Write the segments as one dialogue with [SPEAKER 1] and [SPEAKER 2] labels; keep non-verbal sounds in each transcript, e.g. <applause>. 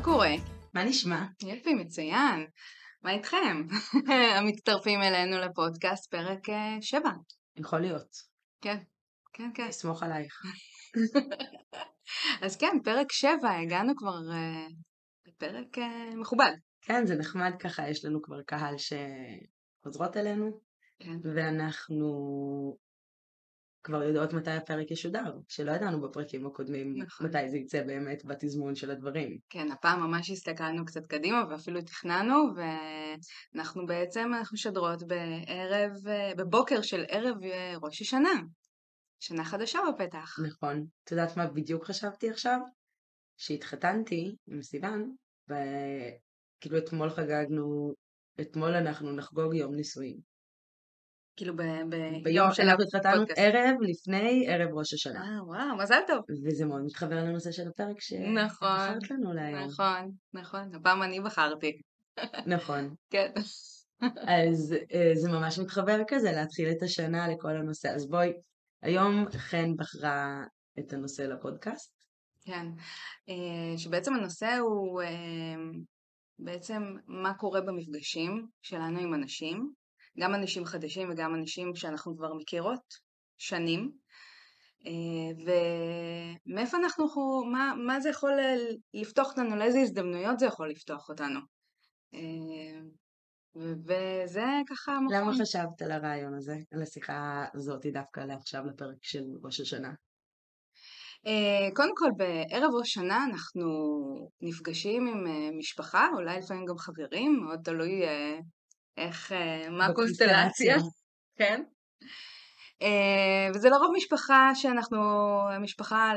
[SPEAKER 1] מה קורה?
[SPEAKER 2] מה נשמע?
[SPEAKER 1] יפי, מצוין. מה איתכם? <laughs> המצטרפים אלינו לפודקאסט פרק 7.
[SPEAKER 2] יכול להיות.
[SPEAKER 1] כן, כן, כן.
[SPEAKER 2] אסמוך עלייך. <laughs>
[SPEAKER 1] אז כן, פרק 7, הגענו כבר uh, לפרק uh, מכובד.
[SPEAKER 2] כן, זה נחמד ככה, יש לנו כבר קהל שחוזרות אלינו,
[SPEAKER 1] כן.
[SPEAKER 2] ואנחנו כבר יודעות מתי הפרק ישודר, שלא ידענו בפרקים הקודמים
[SPEAKER 1] נכון.
[SPEAKER 2] מתי זה יצא באמת בתזמון של הדברים.
[SPEAKER 1] כן, הפעם ממש הסתכלנו קצת קדימה ואפילו תכננו, ואנחנו בעצם, אנחנו משדרות בערב, בבוקר של ערב אה, ראש השנה. שנה חדשה בפתח.
[SPEAKER 2] נכון. את יודעת מה בדיוק חשבתי עכשיו? שהתחתנתי עם סיוון, וכאילו אתמול חגגנו, אתמול אנחנו נחגוג יום נישואים.
[SPEAKER 1] כאילו ב... ב-
[SPEAKER 2] ביום
[SPEAKER 1] של
[SPEAKER 2] התחתנו. ערב לפני ערב ראש השנה.
[SPEAKER 1] אה, וואו, מזל טוב.
[SPEAKER 2] וזה מאוד מתחבר לנושא של הפרק
[SPEAKER 1] נכון,
[SPEAKER 2] שבחרת לנו להיום.
[SPEAKER 1] נכון, נכון. הפעם אני בחרתי.
[SPEAKER 2] נכון. <laughs>
[SPEAKER 1] כן.
[SPEAKER 2] אז אה, זה ממש מתחבר כזה להתחיל את השנה לכל הנושא. אז בואי, היום חן בחרה את הנושא לפודקאסט.
[SPEAKER 1] כן. אה, שבעצם הנושא הוא אה, בעצם מה קורה במפגשים שלנו עם אנשים, גם אנשים חדשים וגם אנשים שאנחנו כבר מכירות שנים. אה, ומאיפה אנחנו, מה, מה זה יכול לפתוח אותנו, לאיזה הזדמנויות זה יכול לפתוח אותנו. אה, וזה ככה המקום.
[SPEAKER 2] למה חשבת על הרעיון הזה, על השיחה הזאת דווקא לעכשיו לפרק של ראש השנה?
[SPEAKER 1] אה, קודם כל, בערב ראש שנה אנחנו נפגשים עם משפחה, אולי לפעמים גם חברים, מאוד תלוי איך, אה, מה הקונסטלציה. כן. אה, וזה לרוב משפחה שאנחנו, משפחה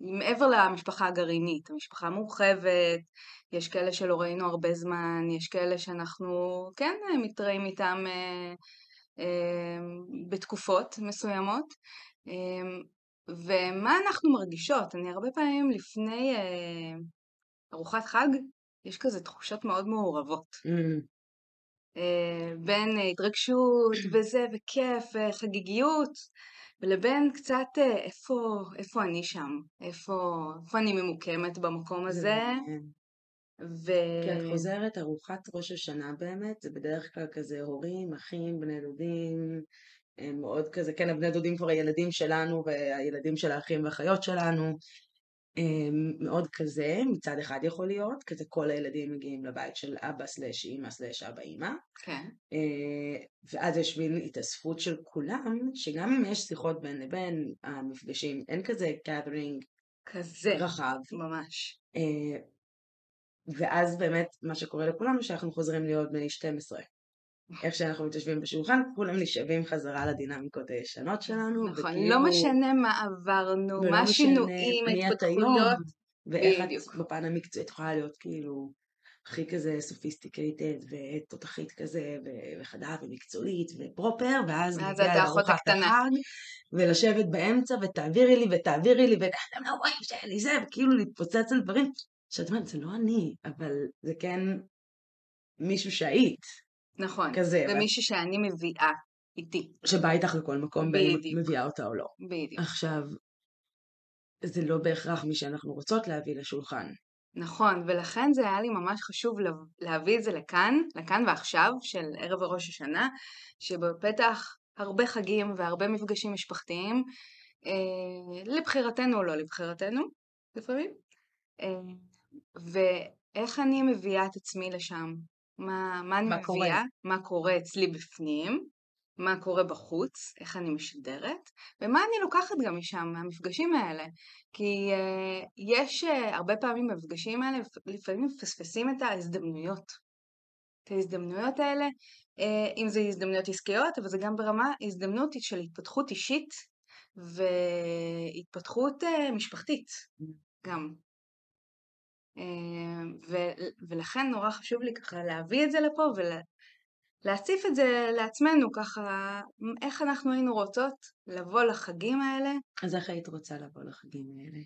[SPEAKER 1] מעבר למשפחה הגרעינית, המשפחה מורחבת, יש כאלה שלא ראינו הרבה זמן, יש כאלה שאנחנו כן אה, מתראים איתם אה, אה, בתקופות מסוימות. אה, ומה אנחנו מרגישות? אני הרבה פעמים לפני אה, ארוחת חג, יש כזה תחושות מאוד מעורבות.
[SPEAKER 2] Mm,
[SPEAKER 1] בין אה, התרגשות <clears throat> וזה, וכיף, וחגיגיות, ולבין קצת אה, איפה, איפה אני שם, איפה, איפה אני ממוקמת במקום
[SPEAKER 2] זה
[SPEAKER 1] הזה. ו...
[SPEAKER 2] כי את חוזרת ארוחת ראש השנה באמת, זה בדרך כלל כזה הורים, אחים, בני דודים, מאוד כזה, כן, הבני דודים כבר הילדים שלנו והילדים של האחים והאחיות שלנו, מאוד כזה, מצד אחד יכול להיות, כזה כל הילדים מגיעים לבית של אבא סלאש אימא סלאש אבא אימא,
[SPEAKER 1] כן,
[SPEAKER 2] אה, ואז יש מין התאספות של כולם, שגם אם יש שיחות בין לבין המפגשים, אין כזה gathering
[SPEAKER 1] כזה,
[SPEAKER 2] רחב,
[SPEAKER 1] ממש.
[SPEAKER 2] אה, ואז באמת מה שקורה לכולנו שאנחנו חוזרים להיות בני 12. איך שאנחנו מתיישבים בשולחן, כולם נשאבים חזרה לדינמיקות הישנות שלנו.
[SPEAKER 1] נכון,
[SPEAKER 2] וכאילו-
[SPEAKER 1] לא משנה מה עברנו, מה
[SPEAKER 2] היום,
[SPEAKER 1] ההתפתחויות,
[SPEAKER 2] ואיך
[SPEAKER 1] בדיוק.
[SPEAKER 2] את בפן המקצועי, את יכולה להיות כאילו הכי כזה sophisticated ותותחית כזה, וחדה ומקצועית ו proper,
[SPEAKER 1] ואז האחות
[SPEAKER 2] לארוחת. החג, ולשבת באמצע ותעבירי לי ותעבירי לי, וכאלה, לא רואים שאין זה, וכאילו להתפוצץ על דברים, שאת אומרת, זה לא אני, אבל זה כן מישהו שהיית,
[SPEAKER 1] נכון,
[SPEAKER 2] כזה,
[SPEAKER 1] ומישהי שאני מביאה איתי,
[SPEAKER 2] שבא איתך לכל מקום, בין אם את. מביאה אותה או לא.
[SPEAKER 1] בדיוק.
[SPEAKER 2] עכשיו, זה לא בהכרח מי שאנחנו רוצות להביא לשולחן.
[SPEAKER 1] נכון, ולכן זה היה לי ממש חשוב להביא את זה לכאן, לכאן ועכשיו, של ערב ראש השנה, שבפתח הרבה חגים והרבה מפגשים משפחתיים, אה, לבחירתנו או לא לבחירתנו, לפעמים. אה, ואיך אני מביאה את עצמי לשם? מה, מה אני
[SPEAKER 2] מה קורה?
[SPEAKER 1] מביאה? מה קורה אצלי בפנים? מה קורה בחוץ? איך אני משדרת? ומה אני לוקחת גם משם, מהמפגשים האלה? כי uh, יש uh, הרבה פעמים במפגשים האלה, לפ- לפעמים מפספסים את ההזדמנויות. את ההזדמנויות האלה, uh, אם זה הזדמנויות עסקיות, אבל זה גם ברמה הזדמנות של התפתחות אישית והתפתחות uh, משפחתית גם. ו- ולכן נורא חשוב לי ככה להביא את זה לפה ולהציף את זה לעצמנו ככה, איך אנחנו היינו רוצות לבוא לחגים האלה
[SPEAKER 2] אז איך היית רוצה לבוא לחגים האלה?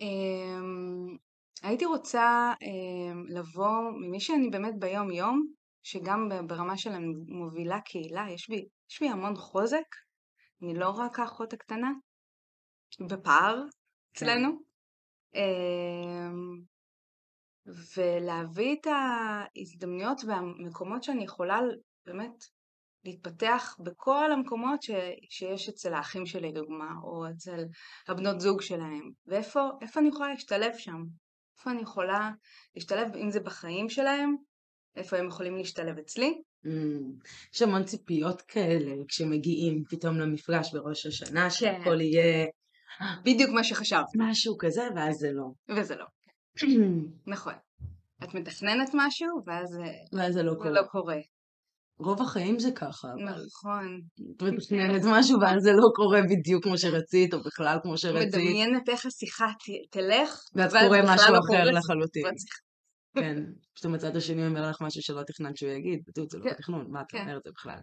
[SPEAKER 1] אמ, הייתי רוצה אמ, לבוא ממי שאני באמת ביום יום, שגם ברמה של המובילה קהילה, יש בי, יש בי המון חוזק, אני לא רק האחות הקטנה, בפער
[SPEAKER 2] כן.
[SPEAKER 1] אצלנו. אמ, ולהביא את ההזדמנויות והמקומות שאני יכולה באמת להתפתח בכל המקומות ש, שיש אצל האחים שלי לדוגמה, או אצל הבנות זוג שלהם, ואיפה אני יכולה להשתלב שם, איפה אני יכולה להשתלב, אם זה בחיים שלהם, איפה הם יכולים להשתלב אצלי.
[SPEAKER 2] Mm, יש המון ציפיות כאלה כשמגיעים פתאום למפגש בראש השנה, כן. שהכל יהיה
[SPEAKER 1] בדיוק מה שחשבת.
[SPEAKER 2] משהו כזה, ואז זה לא.
[SPEAKER 1] וזה לא. <clears throat> נכון. את מתכננת משהו, ואז,
[SPEAKER 2] ואז זה לא קורה.
[SPEAKER 1] לא קורה.
[SPEAKER 2] רוב החיים זה ככה.
[SPEAKER 1] נכון.
[SPEAKER 2] את מתכננת משהו ואז זה לא קורה בדיוק כמו שרצית, או בכלל כמו שרצית.
[SPEAKER 1] מדמיינת איך השיחה תלך,
[SPEAKER 2] ואז קורה משהו לא אחר לחלוטין. כן, פתאום הצד השני אומר לך משהו שלא תכננת שהוא יגיד, בדיוק זה לא כן. תכנון, מה את כן. אומרת זה בכלל?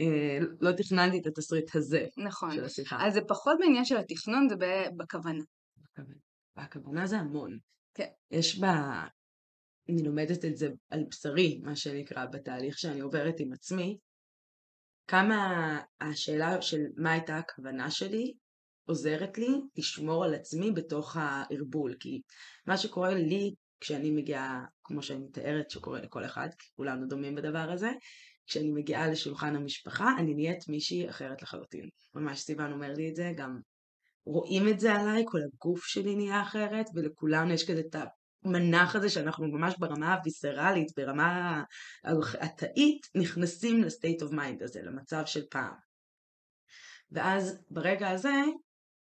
[SPEAKER 2] אה, לא תכננתי את התסריט הזה
[SPEAKER 1] נכון.
[SPEAKER 2] של השיחה.
[SPEAKER 1] אז זה פחות בעניין של התכנון, זה בכוונה.
[SPEAKER 2] והכוונה זה המון.
[SPEAKER 1] כן.
[SPEAKER 2] יש בה, אני לומדת את זה על בשרי, מה שנקרא, בתהליך שאני עוברת עם עצמי, כמה השאלה של מה הייתה הכוונה שלי עוזרת לי לשמור על עצמי בתוך הערבול, כי מה שקורה לי כשאני מגיעה, כמו שאני מתארת שקורה לכל אחד, כי כולנו דומים בדבר הזה, כשאני מגיעה לשולחן המשפחה, אני נהיית מישהי אחרת לחלוטין. ממש סיוון אומר לי את זה, גם רואים את זה עליי, כל הגוף שלי נהיה אחרת, ולכולנו יש כזה את המנח הזה שאנחנו ממש ברמה הוויסרלית, ברמה התאית, נכנסים ל state of mind הזה, למצב של פעם. ואז ברגע הזה,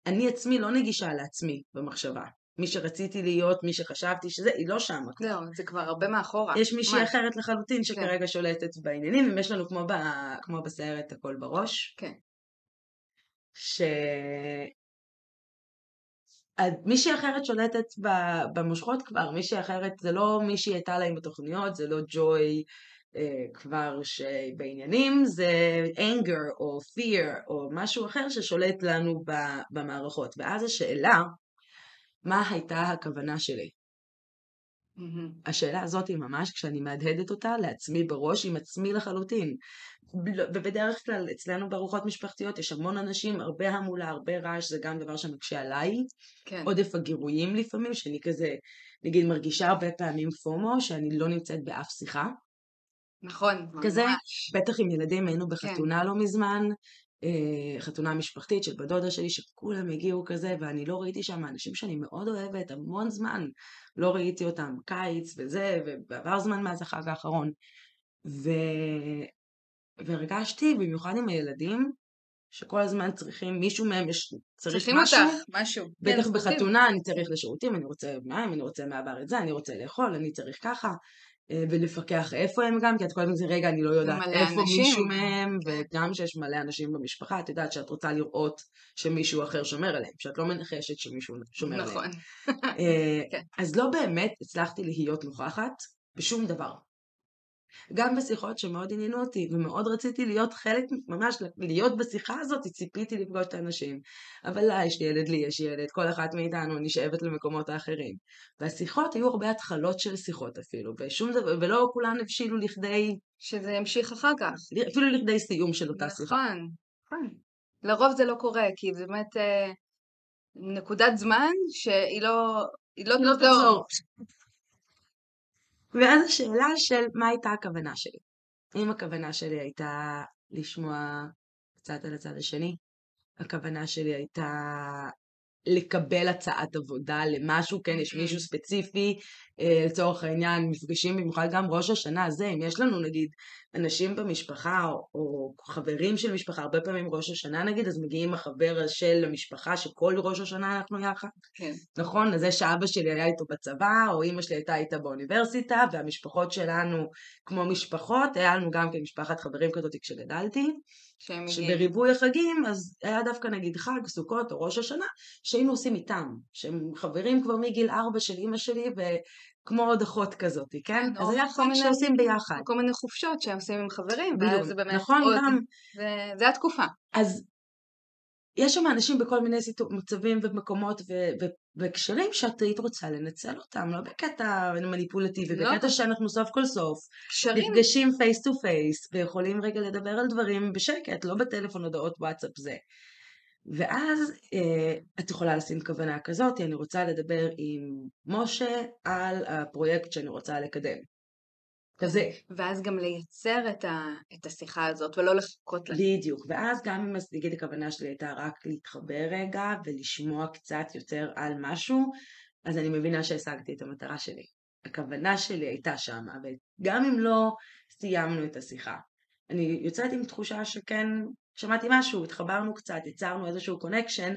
[SPEAKER 2] אני עצמי לא נגישה לעצמי במחשבה. מי שרציתי להיות, מי שחשבתי שזה, היא לא שם.
[SPEAKER 1] זהו, זה כבר הרבה מאחורה.
[SPEAKER 2] יש מישהי? אחרת לחלוטין כן. שכרגע כן. שולטת בעניינים, אם יש לנו כמו, ב, כמו בסרט הכל בראש.
[SPEAKER 1] כן.
[SPEAKER 2] ש... מישהי אחרת שולטת במושכות כבר, מישהי אחרת, זה לא מישהי הייתה להם בתוכניות, זה לא ג'וי אה, כבר שבעניינים, זה anger או fear או משהו אחר ששולט לנו במערכות. ואז השאלה, מה הייתה הכוונה שלי. Mm-hmm. השאלה הזאת היא ממש כשאני מהדהדת אותה לעצמי בראש עם עצמי לחלוטין. ובדרך כלל אצלנו בארוחות משפחתיות יש המון אנשים, הרבה המולה, הרבה רעש, זה גם דבר שמקשה עליי.
[SPEAKER 1] כן.
[SPEAKER 2] עודף הגירויים לפעמים, שאני כזה, נגיד מרגישה הרבה פעמים פומו, שאני לא נמצאת באף שיחה.
[SPEAKER 1] נכון,
[SPEAKER 2] כזה, ממש. בטח עם ילדים היינו בחתונה כן. לא מזמן, חתונה משפחתית של בדודה שלי, שכולם הגיעו כזה, ואני לא ראיתי שם אנשים שאני מאוד אוהבת, המון זמן לא ראיתי אותם, קיץ וזה, ועבר זמן מאז החג האחרון. ו... והרגשתי, במיוחד עם הילדים, שכל הזמן צריכים, מישהו מהם יש,
[SPEAKER 1] צריך צריכים משהו. צריכים אותך, משהו.
[SPEAKER 2] בטח כן, בחתונה, אני צריך לשירותים, אני רוצה מים, אני רוצה מעבר את זה, אני רוצה לאכול, אני צריך ככה. אה, ולפקח איפה הם גם, כי את כל הזמן זה רגע, אני לא יודעת איפה אנשים. מישהו מהם, וגם שיש מלא אנשים במשפחה, את יודעת שאת רוצה לראות שמישהו אחר שומר עליהם, שאת לא מנחשת שמישהו שומר
[SPEAKER 1] נכון.
[SPEAKER 2] עליהם. נכון. <laughs> כן. אז לא באמת הצלחתי להיות נוכחת בשום דבר. גם בשיחות שמאוד עניינו אותי ומאוד רציתי להיות חלק, ממש להיות בשיחה הזאת, ציפיתי לפגוש את האנשים. אבל לה יש לי ילד, לי יש ילד, כל אחת מאיתנו נשאבת למקומות האחרים. והשיחות היו הרבה התחלות של שיחות אפילו, ושום דבר, ולא כולן הבשילו לכדי...
[SPEAKER 1] שזה ימשיך אחר כך.
[SPEAKER 2] אפילו לכדי סיום של אותה
[SPEAKER 1] נכון,
[SPEAKER 2] שיחה.
[SPEAKER 1] נכון, נכון. לרוב זה לא קורה, כי זה באמת אה, נקודת זמן שהיא לא... היא לא, לא תחזור.
[SPEAKER 2] ואז השאלה של מה הייתה הכוונה שלי. אם הכוונה שלי הייתה לשמוע קצת על הצד השני, הכוונה שלי הייתה לקבל הצעת עבודה למשהו, כן, יש מישהו ספציפי, אה, לצורך העניין, מפגשים במיוחד גם ראש השנה הזה, אם יש לנו נגיד אנשים במשפחה או, או חברים של משפחה, הרבה פעמים ראש השנה נגיד, אז מגיעים החבר של המשפחה שכל ראש השנה אנחנו יחד.
[SPEAKER 1] כן.
[SPEAKER 2] נכון? אז זה שאבא שלי היה איתו בצבא, או אימא שלי הייתה איתה באוניברסיטה, והמשפחות שלנו כמו משפחות, היה לנו גם כמשפחת חברים כזאת כשגדלתי. שבריבוי החגים, אז היה דווקא נגיד חג, סוכות או ראש השנה, שהיינו עושים איתם, שהם חברים כבר מגיל ארבע של אימא שלי, וכמו עוד אחות כזאת, כן? כן אז היה חג שעושים ביחד.
[SPEAKER 1] כל מיני חופשות שהם עושים עם חברים, ואז זה באמת
[SPEAKER 2] נכון,
[SPEAKER 1] עוד...
[SPEAKER 2] גם...
[SPEAKER 1] זה, זה התקופה.
[SPEAKER 2] אז יש שם אנשים בכל מיני מצבים ומקומות והקשרים שאת היית רוצה לנצל אותם, לא בקטע מניפולטיבי, לא. בקטע שאנחנו סוף כל סוף קשרים. נפגשים face to face ויכולים רגע לדבר על דברים בשקט, לא בטלפון הודעות וואטסאפ זה. ואז אה, את יכולה לשים כוונה כזאת, אני רוצה לדבר עם משה על הפרויקט שאני רוצה לקדם. כזה.
[SPEAKER 1] ואז גם לייצר את, ה, את השיחה הזאת ולא לחכות לה.
[SPEAKER 2] בדיוק, ואז גם אם נגיד הכוונה שלי הייתה רק להתחבר רגע ולשמוע קצת יותר על משהו, אז אני מבינה שהשגתי את המטרה שלי. הכוונה שלי הייתה שם, וגם אם לא סיימנו את השיחה. אני יוצאת עם תחושה שכן שמעתי משהו, התחברנו קצת, יצרנו איזשהו connection,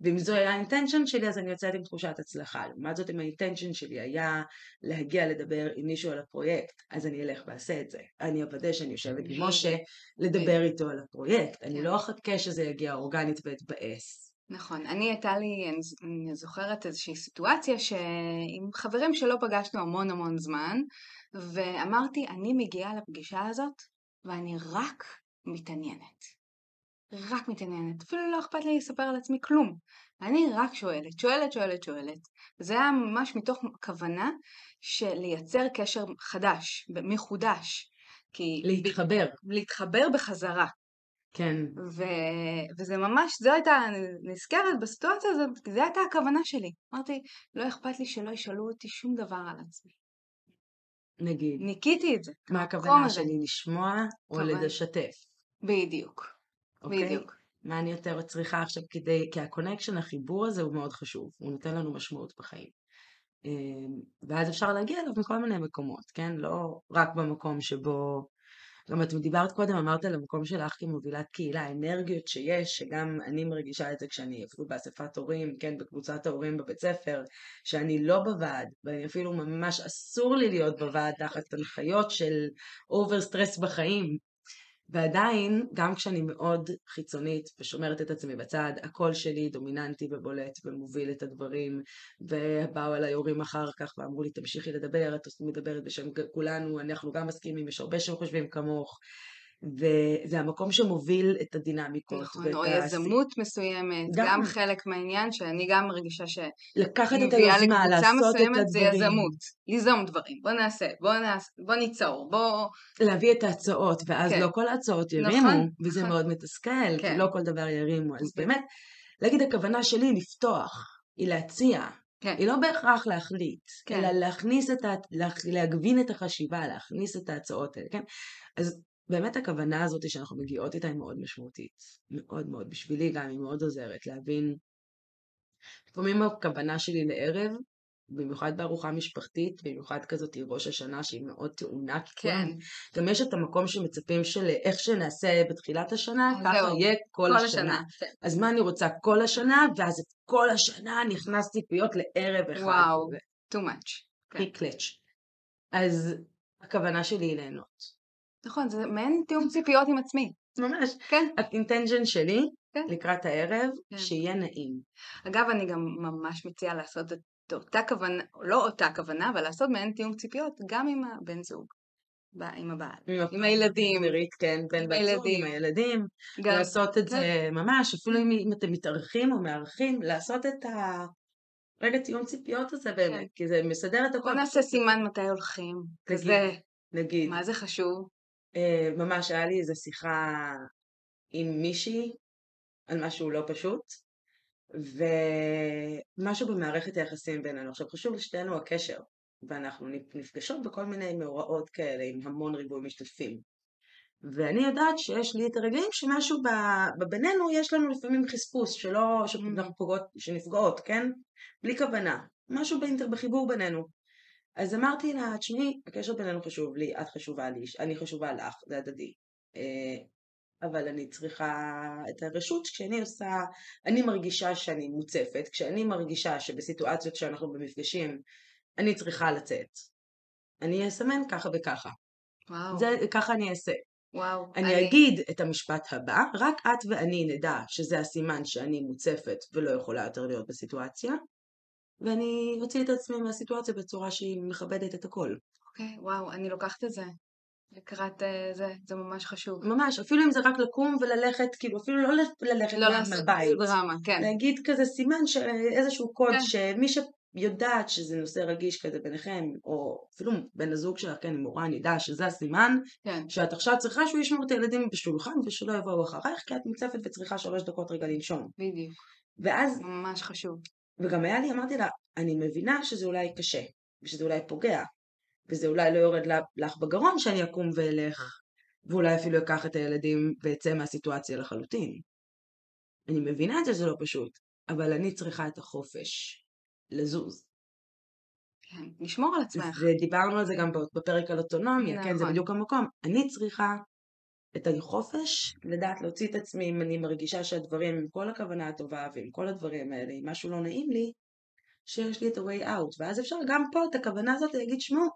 [SPEAKER 2] ואם זו היה ה intention שלי אז אני יוצאת עם תחושת הצלחה. לעומת זאת אם ה intention שלי היה להגיע לדבר עם מישהו על הפרויקט, אז אני אלך ואעשה את זה. אני אוודא שאני יושבת עם משה לדבר איתו על הפרויקט. אני כן. לא אחכה שזה יגיע אורגנית ואתבאס.
[SPEAKER 1] נכון. אני הייתה לי, אני זוכרת איזושהי סיטואציה שעם חברים שלא פגשנו המון המון זמן, ואמרתי, אני מגיעה לפגישה הזאת ואני רק מתעניינת. רק מתעניינת, אפילו לא אכפת לי לספר על עצמי כלום. אני רק שואלת, שואלת, שואלת, שואלת. זה היה ממש מתוך כוונה של לייצר קשר חדש, מחודש.
[SPEAKER 2] כי... להתחבר.
[SPEAKER 1] ב... להתחבר בחזרה.
[SPEAKER 2] כן.
[SPEAKER 1] ו... וזה ממש, זו הייתה, נזכרת בסיטואציה הזאת, זו הייתה הכוונה שלי. אמרתי, לא אכפת לי שלא ישאלו אותי שום דבר על עצמי.
[SPEAKER 2] נגיד.
[SPEAKER 1] ניקיתי את זה.
[SPEAKER 2] מה הכוונה שלי, לשמוע או לשתף?
[SPEAKER 1] בדיוק.
[SPEAKER 2] אוקיי? בדיוק. מה אני יותר צריכה עכשיו כדי, כי ה connection, החיבור הזה הוא מאוד חשוב, הוא נותן לנו משמעות בחיים. אמ, ואז אפשר להגיע אליו מכל מיני מקומות, כן? לא רק במקום שבו, גם את דיברת קודם, אמרת על המקום שלך כמובילת קהילה, האנרגיות שיש, שגם אני מרגישה את זה כשאני אפילו באספת הורים, כן, בקבוצת ההורים בבית ספר, שאני לא בוועד, ואני אפילו ממש אסור לי להיות בוועד תחת הנחיות של over stress בחיים, ועדיין, גם כשאני מאוד חיצונית ושומרת את עצמי בצד, הקול שלי דומיננטי ובולט ומוביל את הדברים, ובאו אליי הורים אחר כך ואמרו לי, תמשיכי לדבר, את מדברת בשם כולנו, אנחנו גם מסכימים, יש הרבה שחושבים כמוך. וזה המקום שמוביל את הדינמיקות.
[SPEAKER 1] נכון, או יזמות מסוימת, גם, גם חלק מהעניין שאני גם מרגישה ש...
[SPEAKER 2] לקחת את היוזמה, לעשות את הדברים.
[SPEAKER 1] זה יזמות, ליזום דברים, בוא נעשה, בוא, נעשה, בוא ניצור, בוא...
[SPEAKER 2] להביא את ההצעות, ואז כן. לא כל ההצעות ירימו, נכון, וזה נכון. מאוד מתסכל, כן. כי לא כל דבר ירימו, אז כן. באמת, להגיד הכוונה שלי לפתוח, היא להציע, כן. היא לא בהכרח להחליט, כן. אלא להכניס את ה... להגבין את החשיבה, להכניס את ההצעות האלה, כן? אז באמת הכוונה הזאת שאנחנו מגיעות איתה היא מאוד משמעותית. מאוד מאוד. בשבילי גם היא מאוד עוזרת להבין. לפעמים הכוונה שלי לערב, במיוחד בארוחה משפחתית, במיוחד כזאת ראש השנה שהיא מאוד טעונה, כי כן. גם יש את המקום שמצפים של איך שנעשה בתחילת השנה, ככה יהיה כל, כל השנה. השנה כן. אז מה אני רוצה כל השנה, ואז את כל השנה נכנס ציפיות לערב אחד.
[SPEAKER 1] וואו, too much.
[SPEAKER 2] כן. קלאץ'. אז הכוונה שלי היא ליהנות.
[SPEAKER 1] נכון, זה מעין תיאום ציפיות עם עצמי.
[SPEAKER 2] ממש. כן. האינטנג'ן שלי כן. לקראת הערב, כן. שיהיה נעים.
[SPEAKER 1] אגב, אני גם ממש מציעה לעשות את אותה כוונה, לא אותה כוונה, אבל לעשות מעין תיאום ציפיות גם עם הבן זוג. עם הבעל, עם, הילדים,
[SPEAKER 2] נירית, כן, בן בת זוג, עם הילדים, גם, לעשות את כן. זה ממש, אפילו אם אתם מתארחים או מארחים, לעשות את ה... רגע תיאום ציפיות הזה באמת, כן. כי זה מסדר את הכל.
[SPEAKER 1] בוא נעשה סימן מתי הולכים, כזה.
[SPEAKER 2] נגיד.
[SPEAKER 1] מה זה חשוב?
[SPEAKER 2] אה, ממש היה לי איזו שיחה עם מישהי על משהו לא פשוט, ומשהו במערכת היחסים בינינו. עכשיו חשוב לשתינו הקשר, ואנחנו נפגשות בכל מיני מאורעות כאלה עם המון ריבוי משתתפים. ואני יודעת שיש לי את הרגעים שמשהו בבינינו יש לנו לפעמים חספוס שלא, שאנחנו פוגעות, שנפגעות, כן? בלי כוונה. משהו באינטר, בחיבור בינינו. אז אמרתי לה, תשמעי, הקשר בינינו חשוב לי, את חשובה לי, אני חשובה לך, זה הדדי. אה, אבל אני צריכה את הרשות כשאני עושה, אני מרגישה שאני מוצפת, כשאני מרגישה שבסיטואציות שאנחנו במפגשים אני צריכה לצאת. אני אסמן ככה וככה.
[SPEAKER 1] וואו.
[SPEAKER 2] זה, ככה אני אעשה.
[SPEAKER 1] וואו.
[SPEAKER 2] אני, אני אגיד את המשפט הבא, רק את ואני נדע שזה הסימן שאני מוצפת ולא יכולה יותר להיות בסיטואציה, ואני אוציא את עצמי מהסיטואציה בצורה שהיא מכבדת את הכל.
[SPEAKER 1] אוקיי, okay, וואו, אני לוקחת את זה. לקראת uh, זה, זה ממש חשוב.
[SPEAKER 2] ממש, אפילו אם זה רק לקום וללכת, כאילו אפילו לא ללכת
[SPEAKER 1] לא לעשות דרמה, כן.
[SPEAKER 2] להגיד כזה סימן, ש... איזשהו קוד, כן. שמי ש... יודעת שזה נושא רגיש כזה ביניכם, או אפילו בן הזוג שלך, כן, אם מורן ידע שזה הסימן,
[SPEAKER 1] כן,
[SPEAKER 2] שאת עכשיו צריכה שהוא ישמור את הילדים בשולחן ושלא יבואו אחרייך, כי את מוצפת וצריכה שלוש דקות רגע לנשום.
[SPEAKER 1] בדיוק.
[SPEAKER 2] ואז,
[SPEAKER 1] ממש חשוב.
[SPEAKER 2] וגם היה לי, אמרתי לה, אני מבינה שזה אולי קשה, ושזה אולי פוגע, וזה אולי לא יורד לך בגרון שאני אקום ואלך, ואולי אפילו אקח את הילדים ואצא מהסיטואציה לחלוטין. אני מבינה את זה שזה לא פשוט, אבל אני צריכה את החופש לזוז.
[SPEAKER 1] כן, לשמור על עצמך.
[SPEAKER 2] ודיברנו על זה גם בפרק על אוטונומיה, כן, זה
[SPEAKER 1] נכון.
[SPEAKER 2] בדיוק המקום. אני צריכה את החופש לדעת להוציא את עצמי אם אני מרגישה שהדברים, עם כל הכוונה הטובה ועם כל הדברים האלה, אם משהו לא נעים לי, שיש לי את ה-way out. ואז אפשר גם פה את הכוונה הזאת להגיד, שמעו,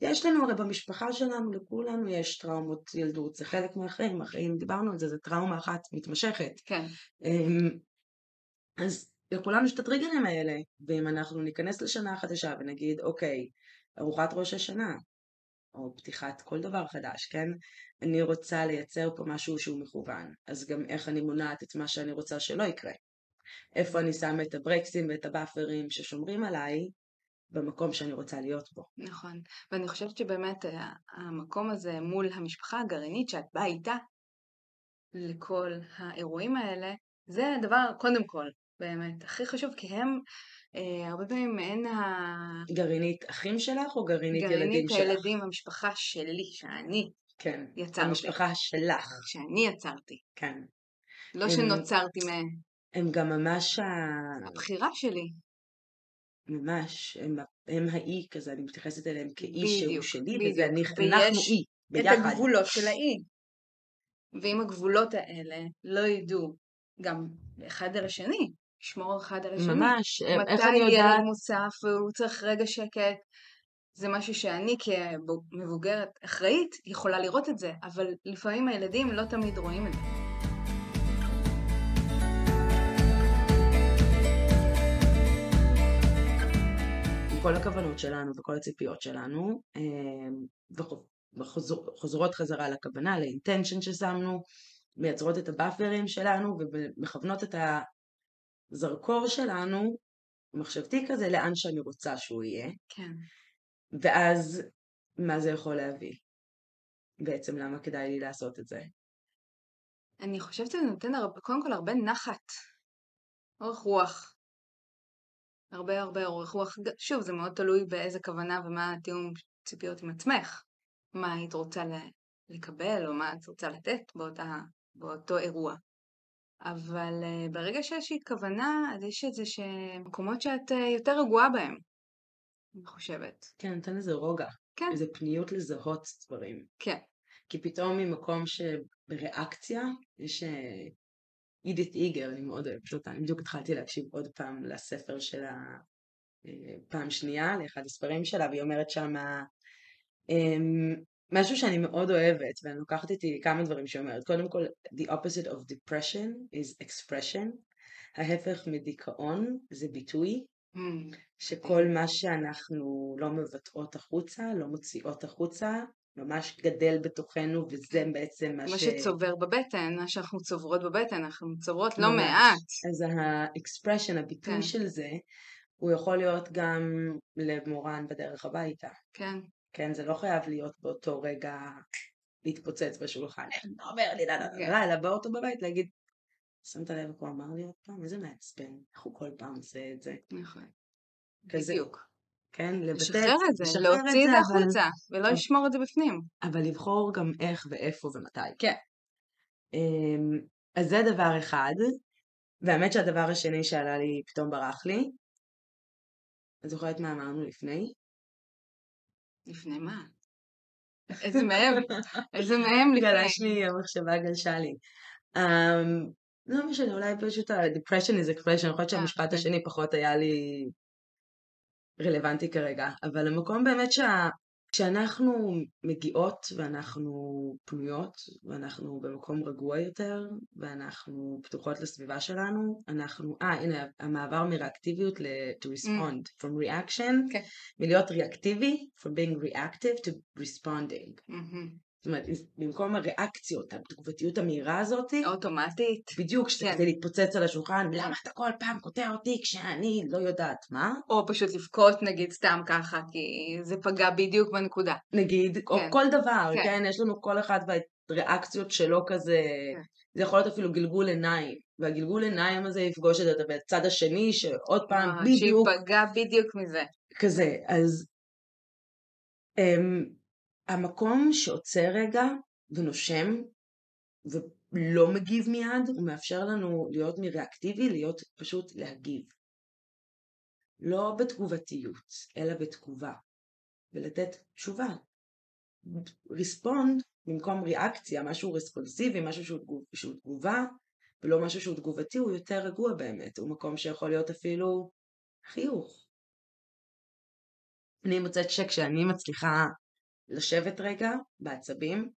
[SPEAKER 2] יש לנו הרי במשפחה שלנו, לכולנו יש טראומות ילדות, זה חלק מהחיים, החיים, דיברנו על זה, זה טראומה אחת מתמשכת.
[SPEAKER 1] כן,
[SPEAKER 2] אמ, אז לכולנו יש את הטריגרים האלה, ואם אנחנו ניכנס לשנה חדשה ונגיד, אוקיי, ארוחת ראש השנה, או פתיחת כל דבר חדש, כן? אני רוצה לייצר פה משהו שהוא מכוון, אז גם איך אני מונעת את מה שאני רוצה שלא יקרה. איפה אני שמה את הברקסים ואת הבאפרים ששומרים עליי במקום שאני רוצה להיות בו.
[SPEAKER 1] נכון. ואני חושבת שבאמת אה, המקום הזה מול המשפחה הגרעינית שאת באה איתה לכל האירועים האלה, זה הדבר, קודם כל, באמת, הכי חשוב, כי הם הרבה פעמים מעין
[SPEAKER 2] גרעינית אחים שלך או גרעינית ילדים שלך?
[SPEAKER 1] הילדים, המשפחה שלי, שאני
[SPEAKER 2] כן.
[SPEAKER 1] יצרתי.
[SPEAKER 2] המשפחה שלך.
[SPEAKER 1] שאני יצרתי.
[SPEAKER 2] כן.
[SPEAKER 1] לא
[SPEAKER 2] הם-
[SPEAKER 1] שנוצרתי מהם.
[SPEAKER 2] הם גם ממש ה-
[SPEAKER 1] הבחירה שלי.
[SPEAKER 2] ממש, הם, הם האי כזה, אני מתייחסת אליהם כאי שהוא שלי,
[SPEAKER 1] בדיוק.
[SPEAKER 2] וזה אני, אנחנו אי,
[SPEAKER 1] את
[SPEAKER 2] ביחד.
[SPEAKER 1] הגבולות של האי. ואם הגבולות האלה לא ידעו גם אחד על השני, לשמור אחד על השני.
[SPEAKER 2] ממש, איך
[SPEAKER 1] מתי
[SPEAKER 2] אני יודעת,
[SPEAKER 1] ילד מוסף והוא צריך רגע שקט, זה משהו שאני כמבוגרת אחראית יכולה לראות את זה, אבל לפעמים הילדים לא תמיד רואים את זה.
[SPEAKER 2] עם כל הכוונות שלנו וכל הציפיות שלנו, אמ, וחוז- וחוזר- חוזרות חזרה לכוונה, לאינטנשן ששמנו, מייצרות את הבאפרים שלנו ומכוונות את הזרקור שלנו, מחשבתי כזה, לאן שאני רוצה שהוא יהיה,
[SPEAKER 1] כן.
[SPEAKER 2] ואז מה זה יכול להביא? בעצם למה כדאי לי לעשות את זה?
[SPEAKER 1] אני חושבת שזה נותן הרבה, קודם כל הרבה נחת, אורך רוח. הרבה הרבה אורך רוח. שוב, זה מאוד תלוי באיזה כוונה ומה התיאום ציפיות עם עצמך. מה היית רוצה לקבל או מה את רוצה לתת באותה, באותו אירוע. אבל uh, ברגע שיש איזושהי כוונה, אז יש איזה מקומות שאת uh, יותר רגועה בהם, אני חושבת.
[SPEAKER 2] כן, נותן איזה רוגע,
[SPEAKER 1] כן,
[SPEAKER 2] איזה פניות לזהות דברים.
[SPEAKER 1] כן,
[SPEAKER 2] כי פתאום ממקום שבריאקציה, יש אה, אידית איגר, אני מאוד אוהבת אותה, אני בדיוק התחלתי להקשיב עוד פעם לספר שלה אה, פעם שנייה, לאחד הספרים שלה, והיא אומרת שמה אמ, משהו שאני מאוד אוהבת, ואני לוקחת איתי כמה דברים שהיא אומרת. קודם כל, the opposite of depression is expression. ההפך מדיכאון זה ביטוי,
[SPEAKER 1] mm,
[SPEAKER 2] שכל מה שאנחנו לא מבטאות החוצה, לא מוציאות החוצה, ממש גדל בתוכנו, וזה בעצם מה
[SPEAKER 1] מה
[SPEAKER 2] ש...
[SPEAKER 1] שצובר בבטן, מה שאנחנו צוברות בבטן, אנחנו צוברות לא. מעט.
[SPEAKER 2] אז ה-expression, הביטוי
[SPEAKER 1] כן.
[SPEAKER 2] של זה, הוא יכול להיות גם למורן בדרך הביתה.
[SPEAKER 1] כן,
[SPEAKER 2] כן, זה לא חייב להיות באותו רגע להתפוצץ בשולחן. איך אתה אומר לי, לא, לא,
[SPEAKER 1] כן.
[SPEAKER 2] לא, אלא באותו בבית להגיד, שמת לב איך הוא אמר לי עוד פעם? איזה מעצבן, איך הוא כל פעם עושה את זה.
[SPEAKER 1] נכון. בדיוק.
[SPEAKER 2] כן, לבטא
[SPEAKER 1] לשחרר את זה, להוציא את זה החוצה, ולא
[SPEAKER 2] אבל-
[SPEAKER 1] לשמור את זה בפנים.
[SPEAKER 2] אבל לבחור גם איך ואיפה ומתי.
[SPEAKER 1] כן.
[SPEAKER 2] אמ, אז זה דבר אחד, והאמת שהדבר השני שעלה לי, פתאום ברח לי. את זוכרת מה אמרנו לפני?
[SPEAKER 1] לפני מה? איזה <laughs> מהם? איזה מהם לפני?
[SPEAKER 2] גלש לי, המחשבה גלשה לי. Um, לא משנה, אולי פשוט ה-depression is expression, אני חושבת
[SPEAKER 1] אה,
[SPEAKER 2] שהמשפט
[SPEAKER 1] אוקיי.
[SPEAKER 2] השני פחות היה לי רלוונטי כרגע, אבל המקום באמת שה... כשאנחנו מגיעות ואנחנו פנויות ואנחנו במקום רגוע יותר ואנחנו פתוחות לסביבה שלנו, אנחנו, אה הנה המעבר מריאקטיביות ל- to respond, from reaction,
[SPEAKER 1] כן.
[SPEAKER 2] מלהיות ריאקטיבי, from being reactive to responding.
[SPEAKER 1] מהמם.
[SPEAKER 2] זאת אומרת, במקום הריאקציות, התגובתיות המהירה הזאת,
[SPEAKER 1] אוטומטית.
[SPEAKER 2] בדיוק,
[SPEAKER 1] כן.
[SPEAKER 2] שכדי להתפוצץ על השולחן, למה אתה כל פעם קוטע אותי כשאני לא יודעת מה?
[SPEAKER 1] או פשוט לבכות נגיד סתם ככה, כי זה פגע בדיוק בנקודה.
[SPEAKER 2] נגיד, או
[SPEAKER 1] כן.
[SPEAKER 2] כל דבר,
[SPEAKER 1] כן.
[SPEAKER 2] כן, יש לנו כל אחד והריאקציות שלו כזה,
[SPEAKER 1] כן.
[SPEAKER 2] זה יכול להיות אפילו גלגול עיניים, והגלגול עיניים הזה יפגוש את הצד השני, שעוד פעם,
[SPEAKER 1] אה,
[SPEAKER 2] בדיוק
[SPEAKER 1] שייפגע בדיוק מזה.
[SPEAKER 2] כזה, אז um, המקום שעוצר רגע ונושם ולא מגיב מיד, הוא מאפשר לנו להיות מריאקטיבי, להיות פשוט להגיב. לא בתגובתיות, אלא בתגובה, ולתת תשובה. ריספונד במקום ריאקציה, משהו רספונסיבי, משהו שהוא, תגוב, שהוא תגובה, ולא משהו שהוא תגובתי, הוא יותר רגוע באמת, הוא מקום שיכול להיות אפילו חיוך. אני מוצאת שכשאני מצליחה לשבת רגע בעצבים,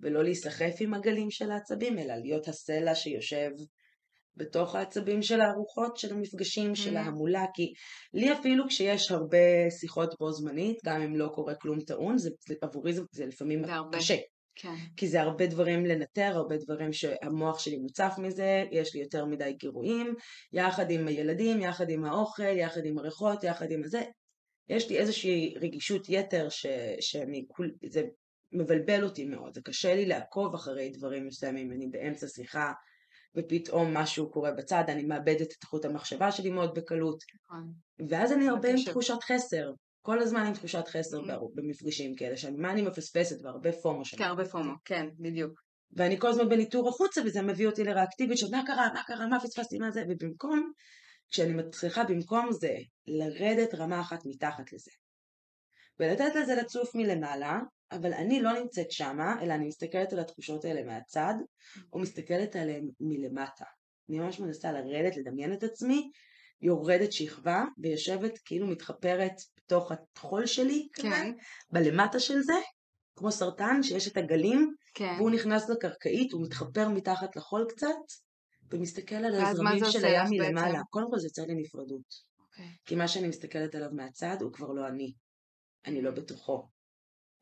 [SPEAKER 2] ולא להיסחף עם הגלים של העצבים, אלא להיות הסלע שיושב בתוך העצבים של הארוחות, של המפגשים, של
[SPEAKER 1] Mhm.
[SPEAKER 2] ההמולה, כי לי אפילו כשיש הרבה שיחות בו זמנית, גם אם לא קורה כלום טעון, זה, זה עבורי זה, זה לפעמים
[SPEAKER 1] זה הרבה.
[SPEAKER 2] קשה.
[SPEAKER 1] כן.
[SPEAKER 2] כי זה הרבה דברים לנטר, הרבה דברים שהמוח שלי מוצף מזה, יש לי יותר מדי גירויים, יחד עם הילדים, יחד עם האוכל, יחד עם הריחות, יחד עם הזה. יש לי איזושהי רגישות יתר ש, שאני, כול- זה מבלבל אותי מאוד, זה קשה לי לעקוב אחרי דברים מסוימים, אני באמצע שיחה ופתאום משהו קורה בצד, אני מאבדת את חוט המחשבה שלי מאוד בקלות,
[SPEAKER 1] נכון.
[SPEAKER 2] ואז אני הרבה עם. תחושת חסר, כל הזמן עם תחושת חסר. בהר- במפגשים כאלה, שאני מה אני מפספסת והרבה פומו שם.
[SPEAKER 1] כן, הרבה פומו, כן, בדיוק.
[SPEAKER 2] ואני כל הזמן בניטור החוצה וזה מביא אותי לריאקטיביות של מה קרה, מה קרה, מה פספסתי, מה זה, ובמקום, כשאני מצליחה במקום זה לרדת רמה אחת מתחת לזה, ולתת לזה לצוף מלמעלה, אבל אני לא נמצאת שמה, אלא אני מסתכלת על התחושות האלה מהצד, או מסתכלת עליהן מלמטה. אני ממש מנסה לרדת, לדמיין את עצמי, יורדת שכבה, ויושבת כאילו מתחפרת בתוך הטחול שלי, כזה,
[SPEAKER 1] כן,
[SPEAKER 2] בלמטה של זה, כמו סרטן שיש את הגלים,
[SPEAKER 1] כן.
[SPEAKER 2] והוא נכנס לקרקעית, הוא מתחפר מתחת לחול קצת, ומסתכל על הזרמים של הים מלמעלה. קודם כל זה יוצר לי נפרדות.
[SPEAKER 1] אוקיי.
[SPEAKER 2] כי מה שאני מסתכלת עליו מהצד הוא כבר לא אני. אני לא בתוכו.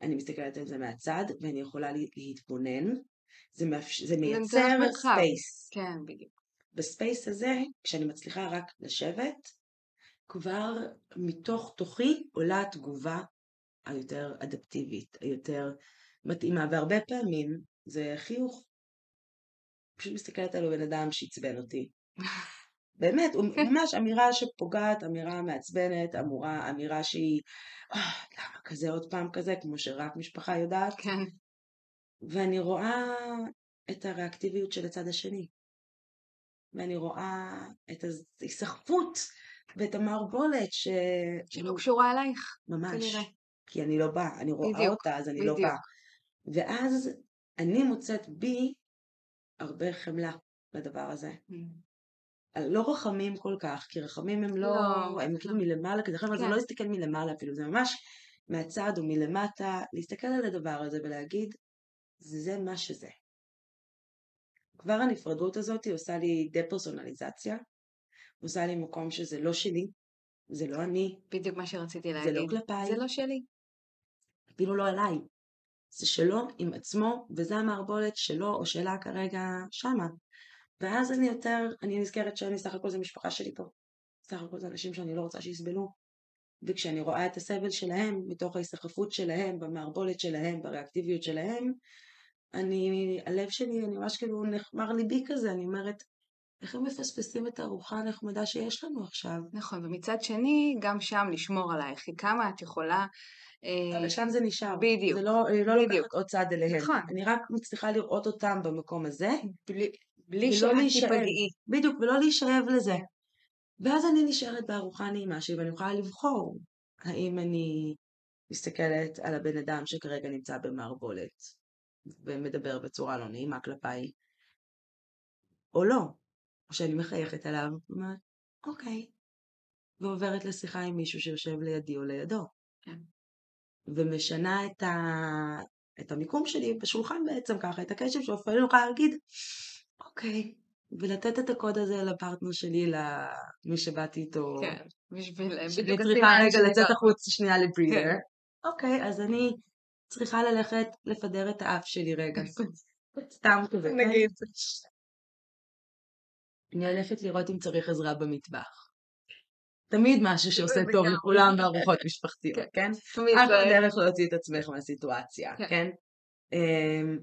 [SPEAKER 2] אני מסתכלת על זה מהצד, ואני יכולה לה- להתבונן. זה, מאפש... זה מייצר. space.
[SPEAKER 1] כן, בדיוק.
[SPEAKER 2] ב space הזה, כשאני מצליחה רק לשבת, כבר מתוך תוכי עולה התגובה היותר אדפטיבית, היותר מתאימה, והרבה פעמים זה חיוך. פשוט מסתכלת על בן אדם שעצבן אותי. באמת, הוא. <laughs> ממש אמירה שפוגעת, אמירה מעצבנת, אמורה, אמירה שהיא, "אה, למה כזה עוד פעם כזה, כמו שרק משפחה יודעת,
[SPEAKER 1] כן,
[SPEAKER 2] ואני רואה את הריאקטיביות של הצד השני. ואני רואה את ההיסחפות ואת המערבולת ש...
[SPEAKER 1] שלא קשורה אלייך,
[SPEAKER 2] ממש.
[SPEAKER 1] כנראה.
[SPEAKER 2] כי אני לא באה, אני רואה
[SPEAKER 1] בדיוק,
[SPEAKER 2] אותה, אז אני לא
[SPEAKER 1] בדיוק.
[SPEAKER 2] באה. ואז אני מוצאת בי הרבה חמלה לדבר הזה. על לא רחמים כל כך, כי רחמים הם לא,
[SPEAKER 1] לא,
[SPEAKER 2] הם
[SPEAKER 1] לא.
[SPEAKER 2] כאילו מלמעלה כזה, אבל זה
[SPEAKER 1] כן.
[SPEAKER 2] לא להסתכל מלמעלה אפילו, זה ממש מהצד או מלמטה, להסתכל על הדבר הזה ולהגיד, זה מה שזה. כבר הנפרדות הזאת עושה לי דה-פרסונליזציה, עושה לי מקום שזה לא שלי, זה לא אני,
[SPEAKER 1] בדיוק מה שרציתי
[SPEAKER 2] זה
[SPEAKER 1] להגיד.
[SPEAKER 2] לא כלפיי,
[SPEAKER 1] זה לא שלי.
[SPEAKER 2] אפילו לא אליי. זה שלו עם עצמו, וזה המערבולת שלו או שלה כרגע שמה. ואז אני יותר, אני נזכרת שאני סך הכל זה משפחה שלי פה. סך הכל זה אנשים שאני לא רוצה שיסבלו. וכשאני רואה את הסבל שלהם, מתוך ההיסחפות שלהם, במערבולת שלהם, בריאקטיביות שלהם, אני, הלב שלי, אני ממש כאילו נחמר ליבי כזה, אני אומרת, איך הם מפספסים את הארוחה הנחמדה שיש לנו עכשיו?
[SPEAKER 1] נכון, ומצד שני, גם שם לשמור עלייך, כי כמה את יכולה... אה,
[SPEAKER 2] אבל שם זה נשאר.
[SPEAKER 1] בדיוק,
[SPEAKER 2] זה לא, אני לא
[SPEAKER 1] בדיוק.
[SPEAKER 2] לוקחת עוד צעד אליהם.
[SPEAKER 1] נכון.
[SPEAKER 2] אני רק מצליחה לראות אותם במקום הזה,
[SPEAKER 1] בלי, בלי שאת. תיפגעי.
[SPEAKER 2] בדיוק, ולא להישאב לזה. ואז אני נשארת בארוחה הנעימה שלי, ואני יכולה לבחור האם אני מסתכלת על הבן אדם שכרגע נמצא במערבולת, ומדבר בצורה לא נעימה כלפיי, או לא. או שאני מחייכת עליו, ואומרת, אוקיי. ועוברת לשיחה עם מישהו שיושב לידי או לידו.
[SPEAKER 1] כן.
[SPEAKER 2] ומשנה את, ה... את המיקום שלי בשולחן בעצם ככה, את הקשב שאפילו יכולה להגיד, אוקיי, ולתת את הקוד הזה לפרטנר שלי, למי שבאתי איתו,
[SPEAKER 1] כן, בשביל...
[SPEAKER 2] שאני
[SPEAKER 1] בדיוק
[SPEAKER 2] צריכה רגע לצאת
[SPEAKER 1] לא.
[SPEAKER 2] החוץ שנייה לברידר.
[SPEAKER 1] כן.
[SPEAKER 2] אוקיי, אז אני צריכה ללכת לפדר את האף שלי רגע. <laughs> סתם כזה?
[SPEAKER 1] נגיד.
[SPEAKER 2] אני הולכת לראות אם צריך עזרה במטבח. תמיד משהו שעושה טוב. לכולם בארוחות משפחתיות, כן?
[SPEAKER 1] תמיד
[SPEAKER 2] אחלה
[SPEAKER 1] זה-
[SPEAKER 2] דרך להוציא את עצמך מהסיטואציה,
[SPEAKER 1] כן.
[SPEAKER 2] כן? אמ,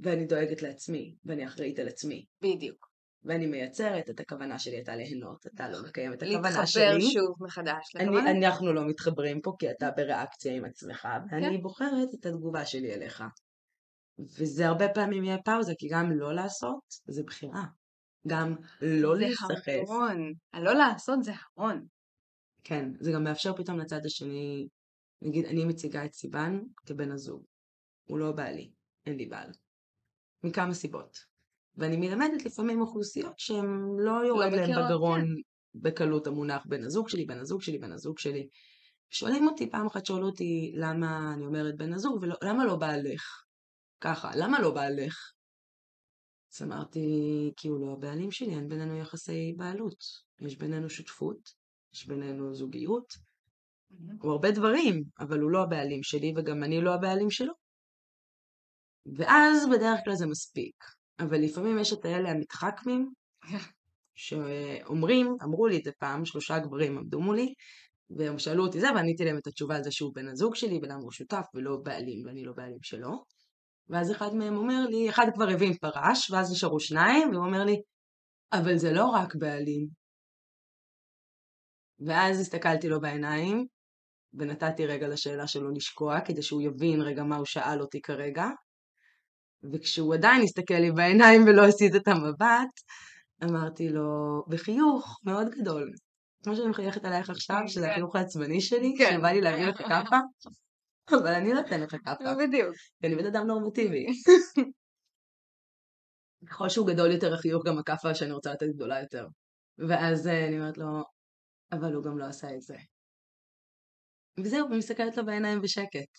[SPEAKER 2] ואני דואגת לעצמי, ואני אחראית על עצמי,
[SPEAKER 1] בדיוק.
[SPEAKER 2] ואני מייצרת, את הכוונה שלי הייתה ליהנות, אתה לא מקיים את הכוונה
[SPEAKER 1] להתחבר
[SPEAKER 2] שלי.
[SPEAKER 1] שוב מחדש
[SPEAKER 2] אני,
[SPEAKER 1] לכוונה.
[SPEAKER 2] אנחנו לא מתחברים פה כי אתה בריאקציה עם עצמך, ואני
[SPEAKER 1] כן.
[SPEAKER 2] בוחרת את התגובה שלי אליך. וזה הרבה פעמים יהיה פאוזה, כי גם לא לעשות זה בחירה. גם לא
[SPEAKER 1] זה
[SPEAKER 2] להיסחף.
[SPEAKER 1] המון. הלא לעשות זה המון.
[SPEAKER 2] כן, זה גם מאפשר פתאום לצד השני, נגיד אני מציגה את סיבן כבן הזוג. הוא לא בעלי, אין לי בעל. מכמה סיבות. ואני מלמדת לפעמים אוכלוסיות שהן לא יורד להן
[SPEAKER 1] מכירות,
[SPEAKER 2] בגרון בקלות המונח בן הזוג שלי, בן הזוג שלי, בן הזוג שלי. שואלים אותי, פעם אחת שאלו אותי למה אני אומרת בן הזוג ולמה לא בעלך? ככה, למה לא בעלך? אז אמרתי, כי הוא לא הבעלים שלי, אין בינינו יחסי בעלות. יש בינינו שותפות, יש בינינו זוגיות, הוא הרבה דברים, אבל הוא לא הבעלים שלי וגם אני לא הבעלים שלו. ואז בדרך כלל זה מספיק. אבל לפעמים יש את האלה המתחכמים, שאומרים, אמרו לי את זה פעם, שלושה גברים עמדו מולי, והם שאלו אותי זה, ועניתי להם את התשובה על זה שהוא בן הזוג שלי, ולמה הוא שותף ולא בעלים, ואני לא בעלים שלו. ואז אחד מהם אומר לי, אחד כבר הבין פרש, ואז נשארו שניים, והוא אומר לי, אבל זה לא רק בעלים. ואז הסתכלתי לו בעיניים, ונתתי רגע לשאלה שלו לשקוע, כדי שהוא יבין רגע מה הוא שאל אותי כרגע. וכשהוא עדיין הסתכל לי בעיניים ולא הסיט את המבט, אמרתי לו, בחיוך מאוד גדול. כמו שאני מחייכת עלייך עכשיו, שזה החיוך העצבני שלי,
[SPEAKER 1] כן.
[SPEAKER 2] שבא לי להביא לך כאפה, אבל אני לא אתן לך כאפה,
[SPEAKER 1] בדיוק.
[SPEAKER 2] כי אני בן אדם נורמטיבי. ככל שהוא גדול יותר החיוך, גם הכאפה שאני רוצה לתת גדולה יותר. ואז אה, אני אומרת לו, אבל הוא גם לא עשה את זה. וזהו, ומסתכלת לו בעיניים בשקט.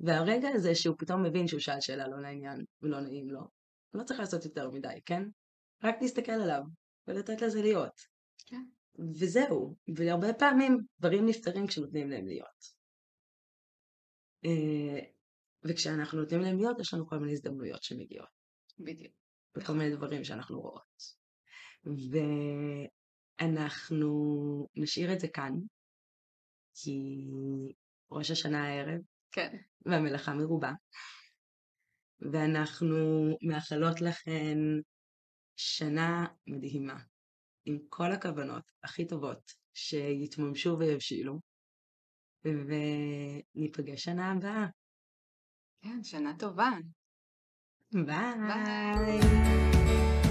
[SPEAKER 2] והרגע הזה שהוא פתאום מבין שהוא שאל שאלה לא לעניין ולא נעים לו, לא צריך לעשות יותר מדי, כן? רק להסתכל עליו ולתת לזה להיות.
[SPEAKER 1] כן.
[SPEAKER 2] וזהו, והרבה פעמים דברים נפתרים כשנותנים להם להיות. אה, וכשאנחנו נותנים להם להיות, יש לנו כל מיני הזדמנויות שמגיעות.
[SPEAKER 1] בדיוק.
[SPEAKER 2] וכל מיני דברים שאנחנו רואות. ואנחנו נשאיר את זה כאן, כי ראש השנה הערב,
[SPEAKER 1] כן.
[SPEAKER 2] והמלאכה מרובה. ואנחנו מאחלות לכן שנה מדהימה, עם כל הכוונות הכי טובות שיתממשו ויבשילו, וניפגש שנה הבאה.
[SPEAKER 1] כן, שנה טובה.
[SPEAKER 2] ביי!
[SPEAKER 1] ביי.